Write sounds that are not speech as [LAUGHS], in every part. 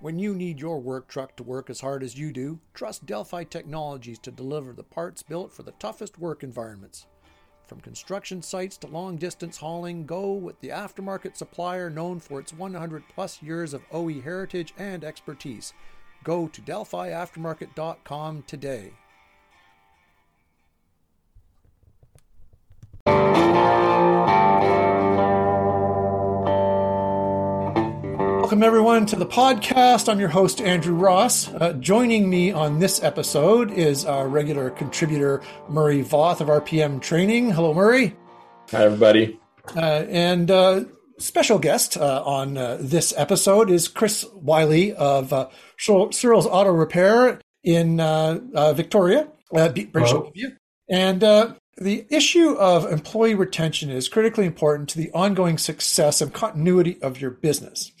When you need your work truck to work as hard as you do, trust Delphi Technologies to deliver the parts built for the toughest work environments. From construction sites to long distance hauling, go with the aftermarket supplier known for its 100 plus years of OE heritage and expertise. Go to DelphiAftermarket.com today. Welcome, everyone, to the podcast. I'm your host, Andrew Ross. Uh, joining me on this episode is our regular contributor, Murray Voth of RPM Training. Hello, Murray. Hi, everybody. Uh, and uh, special guest uh, on uh, this episode is Chris Wylie of uh, Searle's Auto Repair in Victoria, British Columbia. And the issue of employee retention is critically important to the ongoing success and continuity of your business.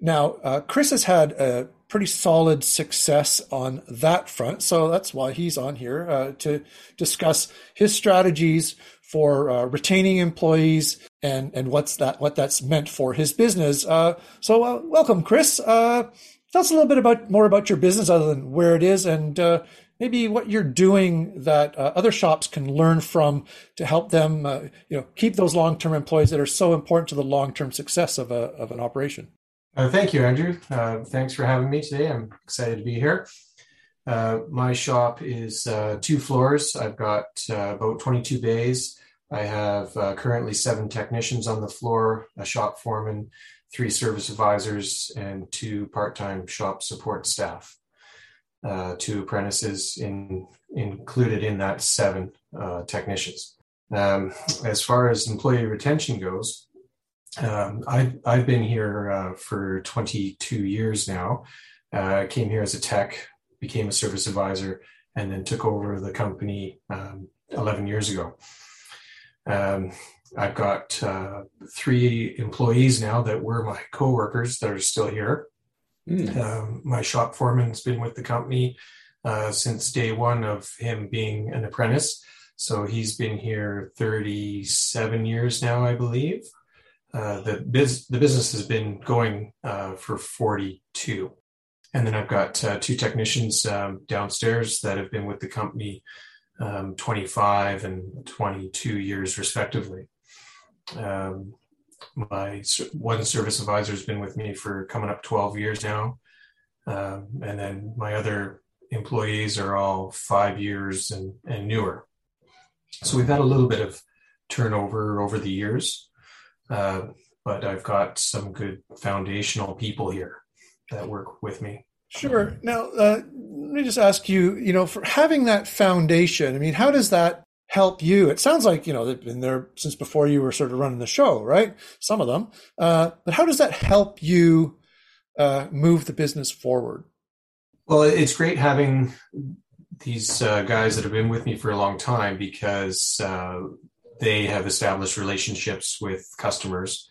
Now, uh, Chris has had a pretty solid success on that front, so that's why he's on here uh, to discuss his strategies for uh, retaining employees and and what's that what that's meant for his business. Uh, so, uh, welcome, Chris. Uh, tell us a little bit about more about your business, other than where it is, and maybe what you're doing that uh, other shops can learn from to help them uh, you know keep those long-term employees that are so important to the long-term success of a of an operation uh, thank you, Andrew. Uh, thanks for having me today. I'm excited to be here. Uh, my shop is uh, two floors. I've got uh, about 22 bays. I have uh, currently seven technicians on the floor, a shop foreman, three service advisors, and two part time shop support staff. two apprentices in, included in that seven technicians. Um, as far as employee retention goes, um, I've, I've been here uh, for 22 years now. Uh, came here as a tech, became a service advisor, and then took over the company um, 11 years ago. Um, I've got uh, three employees now that were my coworkers that are still here. Mm. Um, my shop foreman's been with the company uh, since day one of him being an apprentice. So he's been here 37 years now, I believe. Uh, the, biz, the business has been going uh, for 42. And then I've got uh, two technicians um, downstairs that have been with the company um, 25 and 22 years, respectively. Um, my one service advisor has been with me for coming up 12 years now. Um, and then my other employees are all five years and, and newer. So we've had a little bit of turnover over the years. Uh, but I've got some good foundational people here that work with me. Sure. Now, uh, let me just ask you, you know, for having that foundation, I mean, how does that help you? It sounds like, you know, they've been there since before you were sort of running the show, right? Some of them. Uh, but how does that help you uh, move the business forward? Well, it's great having these uh, guys that have been with me for a long time because uh, they have established relationships with customers.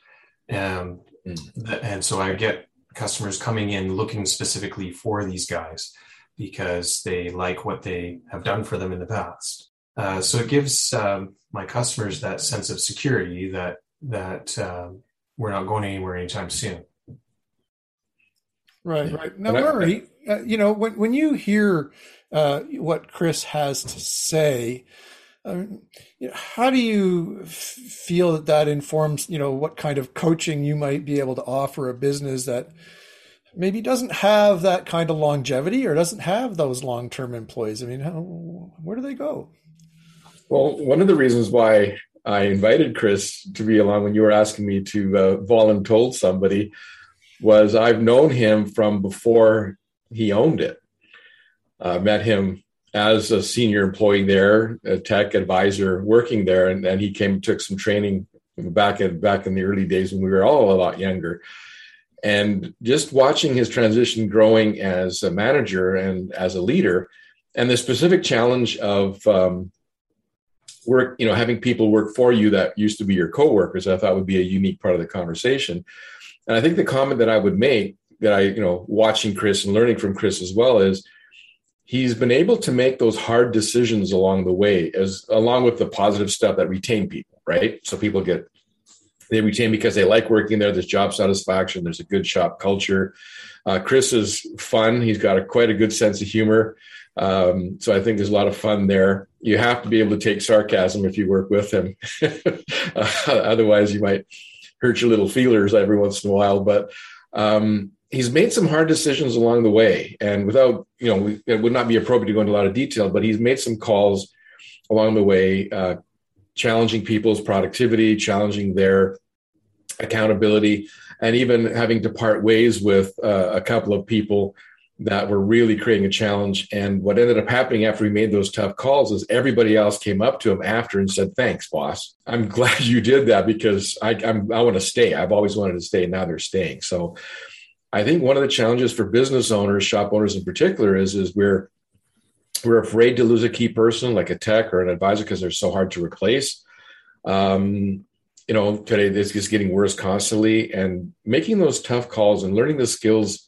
Um, mm. And so I get customers coming in looking specifically for these guys because they like what they have done for them in the past. Uh, so it gives um, my customers that sense of security that that um, we're not going anywhere anytime soon. Right, right. Now, Murray, uh, you know, when when you hear uh, what Chris has to say, um, you know, how do you f- feel that that informs, you know, what kind of coaching you might be able to offer a business that maybe doesn't have that kind of longevity or doesn't have those long-term employees? I mean, how, where do they go? Well, one of the reasons why I invited Chris to be along when you were asking me to uh, volunteer somebody was I've known him from before he owned it. I uh, met him as a senior employee there, a tech advisor working there, and, and he came took some training back in back in the early days when we were all a lot younger. And just watching his transition growing as a manager and as a leader, and the specific challenge of um, work, you know, having people work for you that used to be your coworkers, I thought would be a unique part of the conversation. And I think the comment that I would make that I, you know, watching Chris and learning from Chris as well is he's been able to make those hard decisions along the way as along with the positive stuff that retain people right so people get they retain because they like working there. There's job satisfaction. There's a good shop culture. Uh, Chris is fun. He's got a, quite a good sense of humor. Um, so I think there's a lot of fun there. You have to be able to take sarcasm if you work with him. uh, [LAUGHS] otherwise, you might hurt your little feelers every once in a while. But um, he's made some hard decisions along the way. And without, you know, it would not be appropriate to go into a lot of detail, but he's made some calls along the way, uh, challenging people's productivity, challenging their accountability, and even having to part ways with uh, a couple of people that were really creating a challenge. And what ended up happening after he made those tough calls is everybody else came up to him after and said, "Thanks, boss. I'm [LAUGHS] glad you did that because I I'm, I want to stay. I've always wanted to stay, and now they're staying." So, I think one of the challenges for business owners, shop owners in particular, is is we're we're afraid to lose a key person like a tech or an advisor because they're so hard to replace. Um, you know, today this is getting worse constantly, and making those tough calls and learning the skills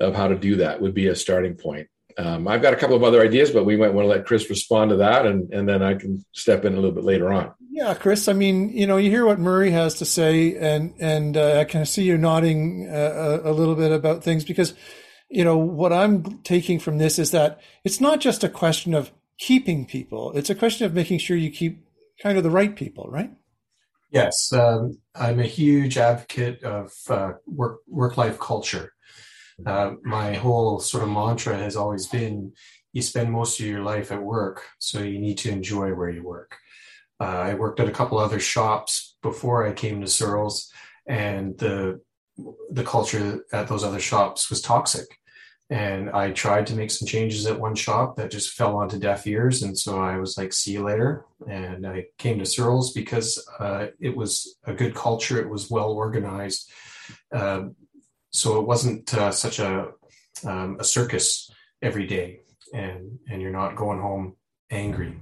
of how to do that would be a starting point. Um, I've got a couple of other ideas, but we might want to let Chris respond to that, and and then I can step in a little bit later on. Yeah, Chris. I mean, you know, you hear what Murray has to say, and and uh, I can see you nodding uh, a, a little bit about things because, you know, what I'm taking from this is that it's not just a question of keeping people; it's a question of making sure you keep kind of the right people, right? Yes, um, I'm a huge advocate of uh, work work life culture. Uh, my whole sort of mantra has always been: you spend most of your life at work, so you need to enjoy where you work. Uh, I worked at a couple other shops before I came to Searle's, and the the culture at those other shops was toxic. And I tried to make some changes at one shop that just fell onto deaf ears. And so I was like, see you later. And I came to Searle's because uh, it was a good culture, it was well organized. Uh, so it wasn't uh, such a, um, a circus every day. And, and you're not going home angry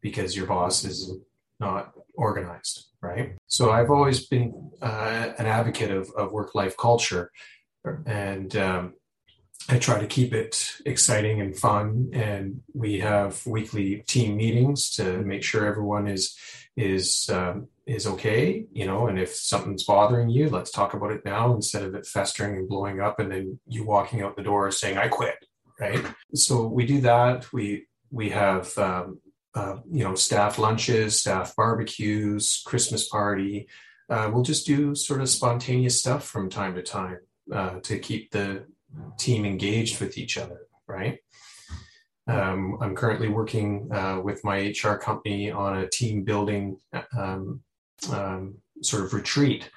because your boss is not organized, right? So I've always been uh, an advocate of, of work life culture. And um, I try to keep it exciting and fun, and we have weekly team meetings to make sure everyone is is um, is okay, you know. And if something's bothering you, let's talk about it now instead of it festering and blowing up, and then you walking out the door saying "I quit." Right. So we do that. We we have um, uh, you know staff lunches, staff barbecues, Christmas party. Uh, we'll just do sort of spontaneous stuff from time to time uh, to keep the team engaged with each other, right? Um, I'm currently working uh, with my HR company on a team building um, um, sort of retreat.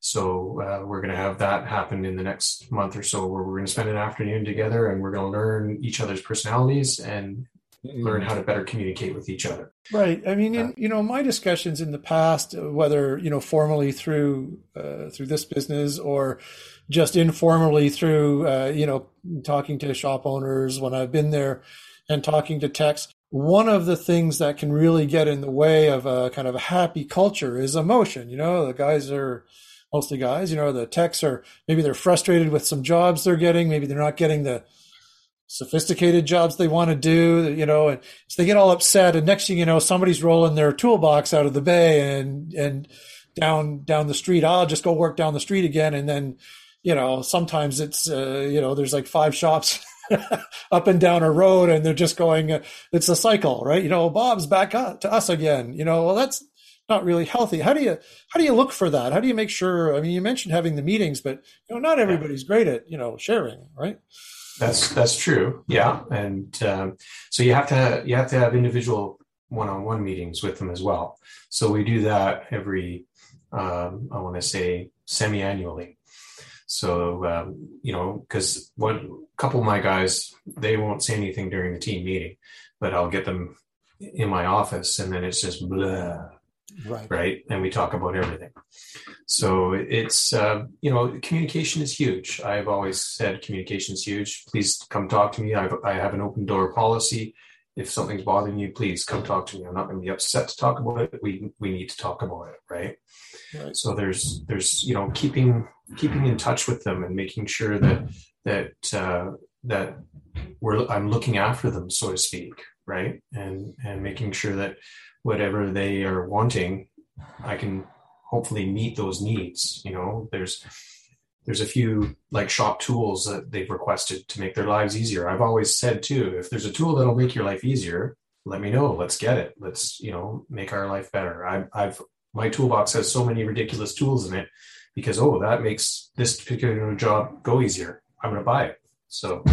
So uh, we're going to have that happen in the next month or so, where we're going to spend an afternoon together and we're going to learn each other's personalities and learn how to better communicate with each other. Right. I mean, in, you know, my discussions in the past, whether you know formally through uh, through this business or just informally through uh, you know talking to shop owners when I've been there and talking to techs. One of the things that can really get in the way of a kind of a happy culture is emotion. You know, the guys are mostly guys. You know, the techs are maybe they're frustrated with some jobs they're getting. Maybe they're not getting the sophisticated jobs they want to do, you know, and so they get all upset. And next thing you know, somebody's rolling their toolbox out of the bay and, and down, down the street. I'll just go work down the street again. And then you know, sometimes it's, uh, you know, there's like five shops [LAUGHS] up and down a road and they're just going, uh, it's a cycle, right? You know, Bob's back up to us again, you know, well, that's not really healthy. How do you, how do you look for that? How do you make sure, I mean, you mentioned having the meetings, but, you know, not everybody's great at, you know, sharing, right? That's, that's true. Yeah. And, um, so you have to, you have to have individual one-on-one meetings with them as well. So we do that every, um, I want to say semi-annually. So um, you know, because one couple of my guys, they won't say anything during the team meeting, but I'll get them in my office, and then it's just blah, right? Right, and we talk about everything. So it's uh, you know, communication is huge. I've always said communication is huge. Please come talk to me. I've, I have an open door policy. If something's bothering you, please come talk to me. I'm not going to be upset to talk about it. We we need to talk about it, right? right? So there's there's you know keeping keeping in touch with them and making sure that that uh, that we're I'm looking after them, so to speak, right? And and making sure that whatever they are wanting, I can hopefully meet those needs. You know, there's there's a few like shop tools that they've requested to make their lives easier. I've always said too, if there's a tool that'll make your life easier, let me know. Let's get it. Let's you know make our life better. I've, I've my toolbox has so many ridiculous tools in it because oh that makes this particular job go easier. I'm going to buy it. So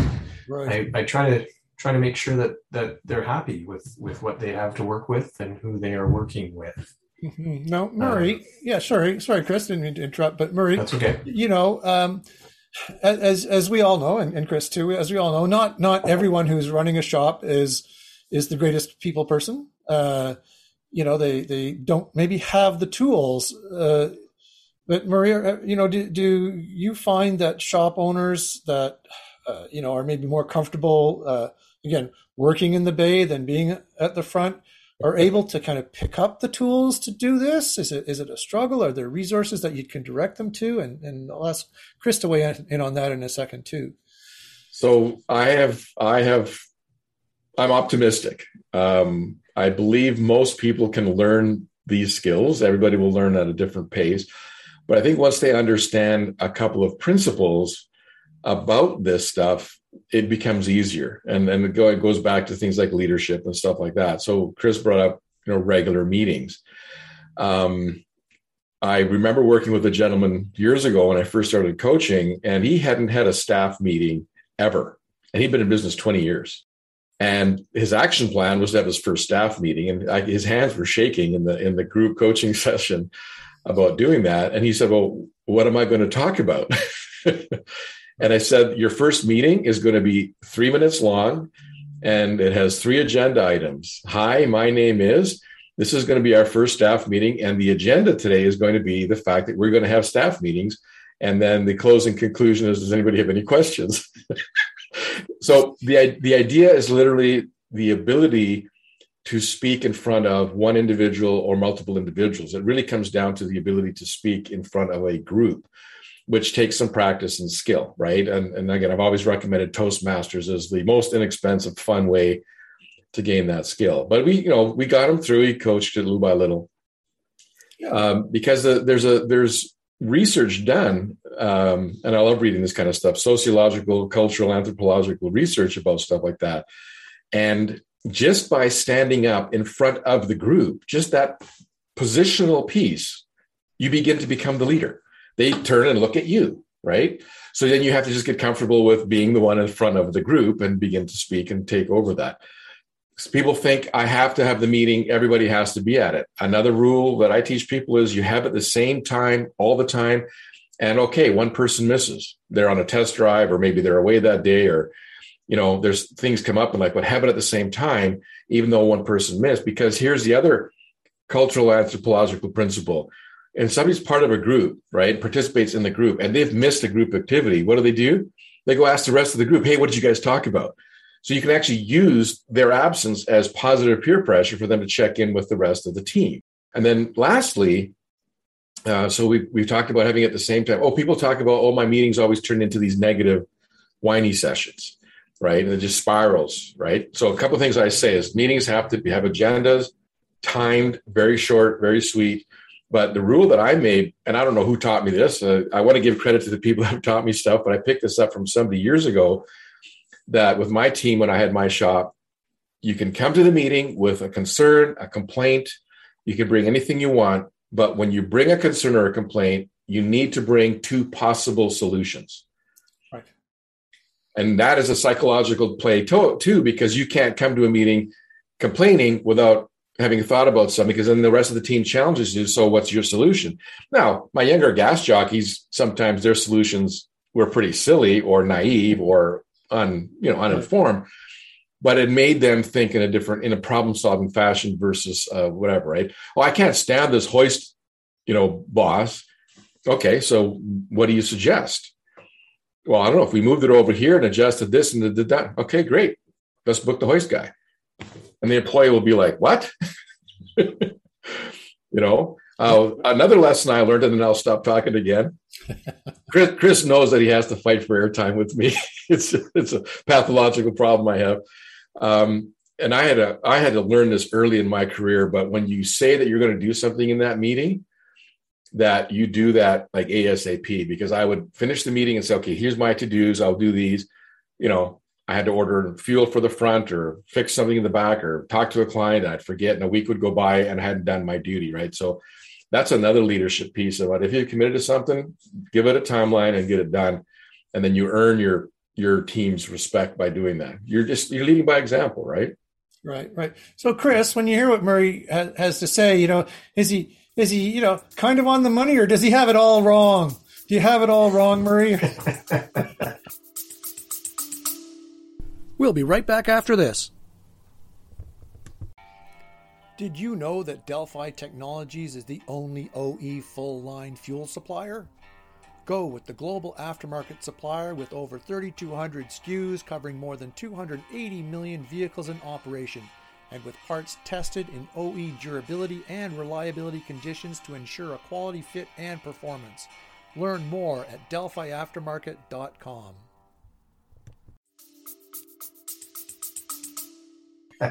right. I, I try to try to make sure that that they're happy with with what they have to work with and who they are working with. Mm-hmm. No, Murray. Um, yeah, sorry, sorry, Chris, didn't mean to interrupt, but Murray. That's okay. You know, um, as as we all know, and, and Chris too, as we all know, not not everyone who's running a shop is is the greatest people person. Uh, you know, they they don't maybe have the tools. Uh, but Murray, uh, you know, do do you find that shop owners that uh, you know are maybe more comfortable uh, again working in the bay than being at the front? are able to kind of pick up the tools to do this? Is it is it a struggle? Are there resources that you can direct them to? And and I'll ask Chris to weigh in on that in a second too. So I have I have I'm optimistic. Um, I believe most people can learn these skills. Everybody will learn at a different pace. But I think once they understand a couple of principles about this stuff, it becomes easier. And then it, goes back to things like leadership and stuff like that. So Chris brought up you know regular meetings. Um, I remember working with a gentleman years ago when I first started coaching, and he hadn't had a staff meeting ever, and he'd been in business twenty years. And his action plan was to have his first staff meeting, and I, his hands were shaking in the in the group coaching [LAUGHS] session about doing that. And he said, "Well, what am I going to talk about?" [LAUGHS] And I said, Your first meeting is going to be three minutes long and it has three agenda items. Hi, my name is. This is going to be our first staff meeting. And the agenda today is going to be the fact that we're going to have staff meetings. And then the closing conclusion is Does anybody have any questions? [LAUGHS] so the, the idea is literally the ability to speak in front of one individual or multiple individuals. It really comes down to the ability to speak in front of a group which takes some practice and skill, right? And, and again, I've always recommended Toastmasters as the most inexpensive, fun way to gain that skill. But we, you know, we got him through. He coached it little by little, um, because the, there's a there's research done, um, and I love reading this kind of stuff, sociological, cultural, anthropological research about stuff like that, and just by standing up in front of the group, just that positional piece, you begin to become the leader they turn and look at you, right? So then you have to just get comfortable with being the one in front of the group and begin to speak and take over that. People think I have to have the meeting, everybody has to be at it. Another rule that I teach people is you have it the same time all the time. And okay, one person misses. They're on a test drive, or maybe they're away that day, or you know, there's things come up and like, have it at the same time, even though one person missed. Because here's the other cultural anthropological principle and somebody's part of a group, right, participates in the group, and they've missed a group activity, what do they do? They go ask the rest of the group, hey, what did you guys talk about? So you can actually use their absence as positive peer pressure for them to check in with the rest of the team. And then lastly, uh, so we, we've talked about having at the same time, oh, people talk about, oh, my meetings always turn into these negative, whiny sessions, right? And it just spirals, right? So a couple of things I say is meetings have to have agendas, timed, very short, very sweet, but the rule that I made, and I don't know who taught me this, uh, I want to give credit to the people [LAUGHS] that have taught me stuff, but I picked this up from somebody years ago that with my team, when I had my shop, you can come to the meeting with a concern, a complaint. You can bring anything you want. But when you bring a concern or a complaint, you need to bring two possible solutions. And that is a psychological play too, because you can't come to a meeting complaining without having thought about something because then the rest of the team challenges you. So what's your solution? Now, my younger gas jockeys, sometimes their solutions were pretty silly or naive or un, you know, uninformed, but it made them think in a different, in a problem solving fashion versus uh, whatever, right? Oh, I can't stand this hoist, you know, boss. Okay. So what do you suggest? Well, I don't know if we moved it over here and adjusted this and did that. Okay, great. Let's book the hoist guy and the employee will be like, "What?" [LAUGHS] you know. Uh, another lesson I learned, and then I'll stop talking again. Chris, Chris knows that he has to fight for airtime with me. [LAUGHS] it's it's a pathological problem I have. Um, and I had to I had to learn this early in my career. But when you say that you're going to do something in that meeting, that you do that like ASAP because I would finish the meeting and say, okay, here's my to dos. I'll do these. You know, I had to order fuel for the front or fix something in the back or talk to a client. I'd forget, and a week would go by and I hadn't done my duty. Right. So that's another leadership piece it. If you're committed to something, give it a timeline and get it done. And then you earn your your team's respect by doing that. You're just you're leading by example, right? Right, right. So, Chris, when you hear what Murray has to say, you know, is he is he you know kind of on the money, or does he have it all wrong? Do you have it all wrong, Murray? [LAUGHS] we'll be right back after this. Did you know that Delphi Technologies is the only OE full line fuel supplier? Go with the global aftermarket supplier with over 3,200 SKUs covering more than 280 million vehicles in operation and with parts tested in OE durability and reliability conditions to ensure a quality fit and performance. Learn more at delphiaftermarket.com.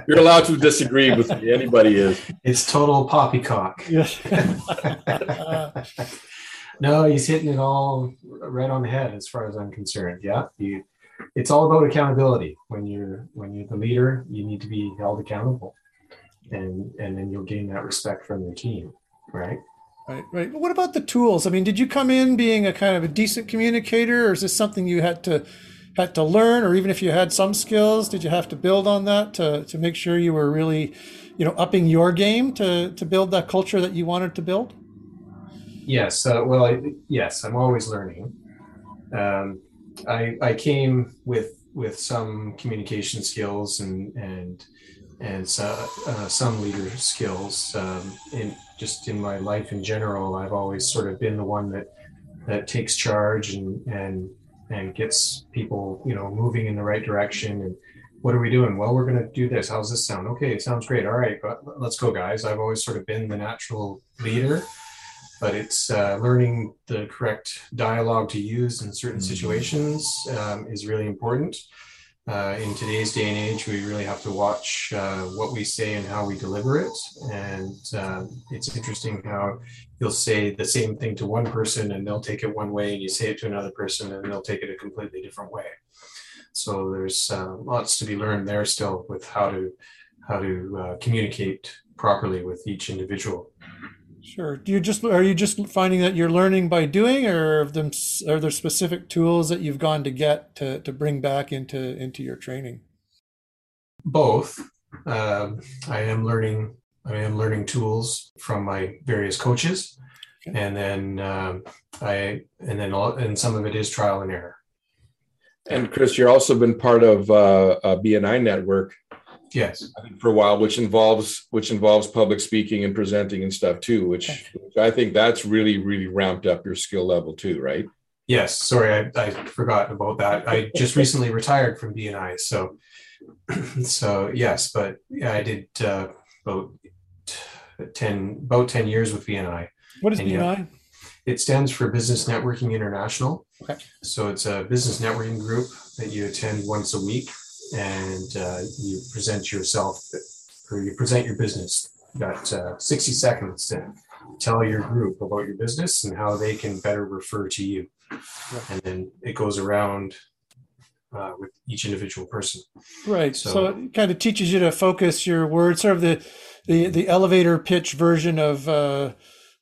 You're allowed to disagree with me. Anybody is. It's total poppycock. [LAUGHS] Yes. [LAUGHS] No, he's hitting it all right on the head as far as I'm concerned. Yeah, you, it's all about accountability. When you're when you're the leader, you need to be held accountable, and and then you'll gain that respect from your team, right? Right, right. What about the tools? I mean, did you come in being a kind of a decent communicator, or is this something you had to had to learn, or even if you had some skills, did you have to build on that to to make sure you were really, you know, upping your game to to build that culture that you wanted to build? Yes. Uh, well, I, yes, I'm always learning. Um, I, I came with with some communication skills and and and so, uh, some leader skills. Um, in just in my life in general, I've always sort of been the one that that takes charge and and and gets people you know moving in the right direction and what are we doing? Well we're going to do this. How's this sound? Okay it sounds great. All right let's go guys. I've always sort of been the natural leader but it's uh, learning the correct dialogue to use in certain mm-hmm. situations um, is really important. Uh, in today's day and age, we really have to watch uh, what we say and how we deliver it. And um, it's interesting how you'll say the same thing to one person and they'll take it one way, and you say it to another person and they'll take it a completely different way. So there's uh, lots to be learned there still with how to how to uh, communicate properly with each individual. Sure. Do you just are you just finding that you're learning by doing, or are them are there specific tools that you've gone to get to to bring back into into your training? Both. Um, I am learning. I am learning tools from my various coaches, okay. and then um, I and then all, and some of it is trial and error. And Chris, you've also been part of uh, a BNI network Yes, I think for a while, which involves which involves public speaking and presenting and stuff too. Which, which I think that's really really ramped up your skill level too, right? Yes. Sorry, I, I forgot about that. I [LAUGHS] just recently retired from BNI, so [CLEARS THROAT] so yes, but yeah, I did uh, about ten about ten years with BNI. What is and, BNI? Yeah, it stands for Business Networking International. Okay. So it's a business networking group that you attend once a week and uh, you present yourself or you present your business. You got uh, 60 seconds to tell your group about your business and how they can better refer to you. And then it goes around uh, with each individual person. Right. So, so, it kind of teaches you to focus your words, sort of the the, the elevator pitch version of uh,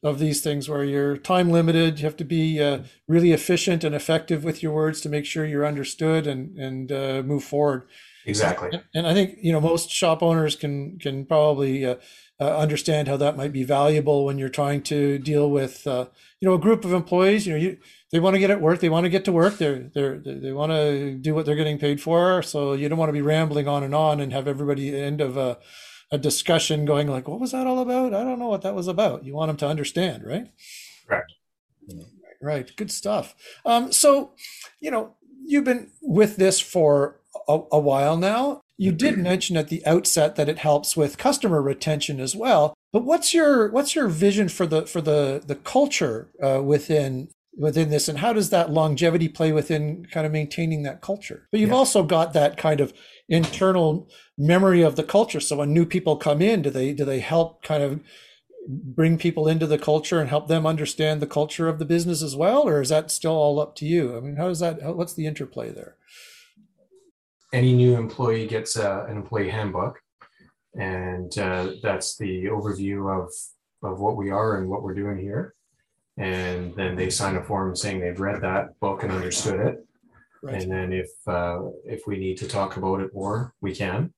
of these things, where you're time limited. You have to be uh, really efficient and effective with your words to make sure you're understood and and uh, move forward. Exactly. And, and, I think you know most shop owners can can probably uh, uh, understand how that might be valuable when you're trying to deal with uh, you know a group of employees. You know, you they want to get at work, they want to get to work, they're they're they want to do what they're getting paid for. So you don't want to be rambling on and on and have everybody end of a a discussion going like, "What was that all about?" I don't know what that was about. You want them to understand, right? Right. Right. Good stuff. Um, so, you know, you've been with this for a, a while now. You did mention at the outset that it helps with customer retention as well. But what's your what's your vision for the for the the culture uh, within within this, and how does that longevity play within kind of maintaining that culture? But you've yeah. also got that kind of internal memory of the culture. So when new people come in, do they do they help kind of bring people into the culture and help them understand the culture of the business as well, or is that still all up to you? I mean, how does that? What's the interplay there? Any new employee gets uh, an employee handbook, and uh, that's the overview of of what we are and what we're doing here. And then they sign a form saying they've read that book and understood it. Right. And then if uh, if we need to talk about it more, we can.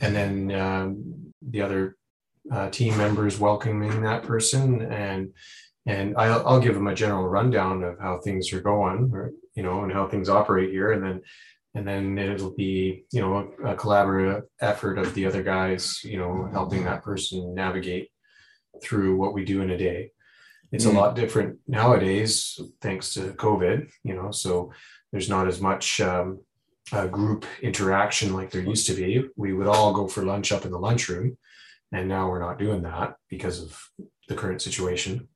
And then um, the other uh, team members welcoming that person and and I'll, I'll give them a general rundown of how things are going, or, you know, and how things operate here, and then and then it'll be you know a, collaborative effort of the other guys, you know, helping that person navigate through what we do in a day. It's mm. a lot different nowadays, thanks to COVID. You know, so there's not as much um, uh, group interaction like there used to be. We would all go for lunch up in the lunchroom, and now we're not doing that because of the current situation.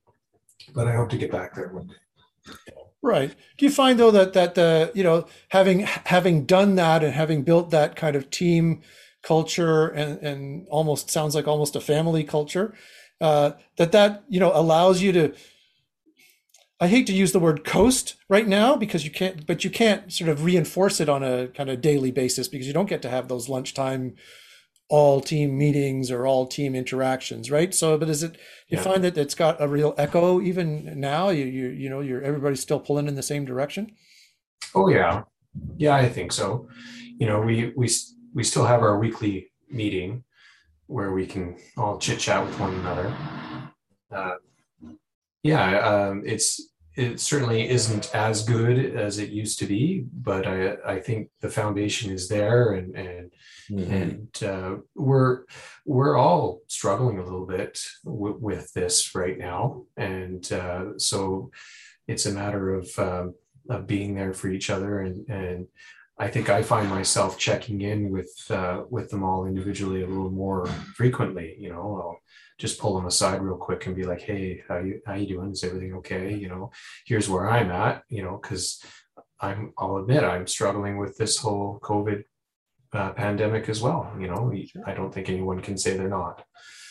But I hope to get back there one day. Right. Do you find though that that uh, you know having having done that and having built that kind of team culture and and almost sounds like almost a family culture uh, that that you know allows you to I hate to use the word coast right now because you can't, but you can't sort of reinforce it on a kind of daily basis because you don't get to have those lunchtime all team meetings or all team interactions, right? So, but is it you yeah. find that it's got a real echo even now? You you you know, you're everybody's still pulling in the same direction. Oh yeah, yeah, I think so. You know, we we we still have our weekly meeting where we can all chit chat with one another. Uh, yeah, um, it's it certainly isn't as good as it used to be, but I I think the foundation is there, and and mm-hmm. and uh, we're we're all struggling a little bit w- with this right now, and uh, so it's a matter of um, of being there for each other, and and I think I find myself checking in with uh, with them all individually a little more frequently. You know, I'll just pull them aside real quick and be like, "Hey, how you how you doing? Is everything okay? You know, here's where I'm at. You know, because I'm I'll admit I'm struggling with this whole COVID uh, pandemic as well. You know, I don't think anyone can say they're not.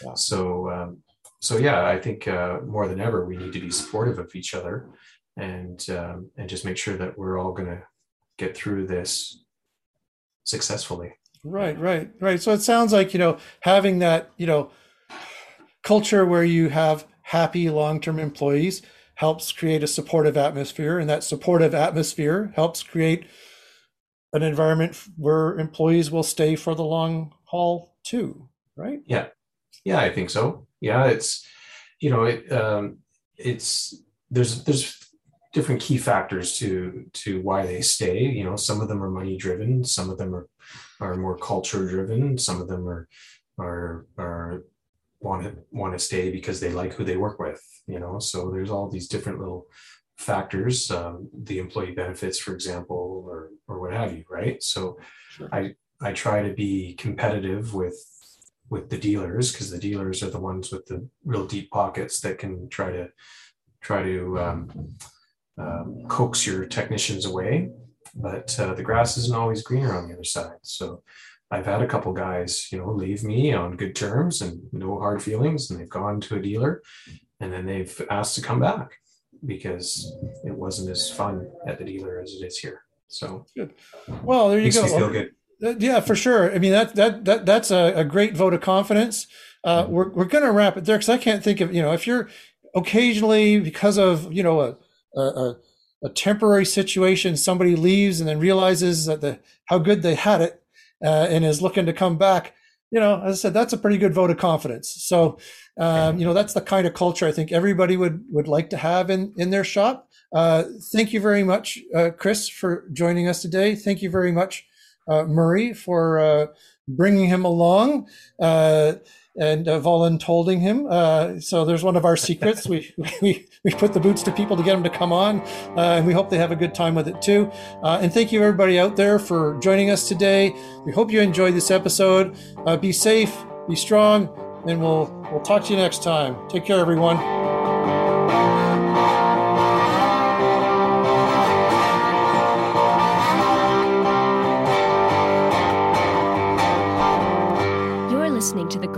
Yeah. So um, so yeah, I think uh, more than ever we need to be supportive of each other and um, and just make sure that we're all going to get through this successfully. Right, right, right. So it sounds like, you know, having that, you know, culture where you have happy long-term employees helps create a supportive atmosphere and that supportive atmosphere helps create an environment where employees will stay for the long haul too, right? Yeah. Yeah, I think so. Yeah, it's you know, it um it's there's there's different key factors to to why they stay. You know some of them are money driven some of them are are more culture driven some of them are are are want to want to stay because they like who they work with you know? So there's all these different little factors um, the employee benefits for example or or what have you right? So sure. i i try to be competitive with with the dealers because the dealers are the ones with the real deep pockets that can try to try to um, um, coax your technicians away, but uh, the grass isn't always greener on the other side. So I've had a couple guys, you know, leave me on good terms and no hard feelings, and they've gone to a dealer, and then they've asked to come back because it wasn't as fun at the dealer as it is here. So good. Well, there you go. feel good. Yeah, for sure. I mean that that that that's a, a great vote of confidence. Uh, mm-hmm. We're we're going to wrap it there because I can't think of you know if you're occasionally because of you know a a, a, a temporary situation, somebody leaves and then realizes that the how good they had it uh, and is looking to come back. You know, as I said, that's a pretty good vote of confidence. So, um, you know, that's the kind of culture I think everybody would would like to have in in their shop. Uh, thank you very much, uh, Chris, for joining us today. Thank you very much, uh, Murray, for uh, bringing him along. And uh, voluntolding him. Uh, so there's one of our secrets. [LAUGHS] we, we, we put the boots to people to get them to come on, uh, and we hope they have a good time with it too. Uh, and thank you everybody out there for joining us today. We hope you enjoyed this episode. Uh, be safe, be strong, and we'll we'll talk to you next time. Take care, everyone.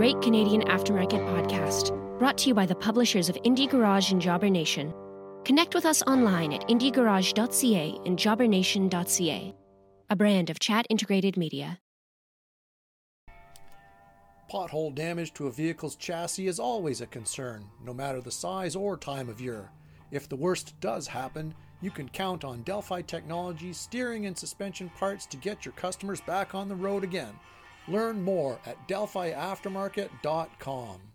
Great Canadian Aftermarket Podcast Brought to you by the publishers of Indie Garage and Jobber Nation. Connect with us online at indiegarage.ca and jobbernation.ca, a brand of chat integrated media. Pothole damage to a vehicle's chassis is always a concern, no matter the size or time of year. If the worst does happen, you can count on Delphi Technologies steering and suspension parts to get your customers back on the road again. Learn more at delphiaftermarket.com.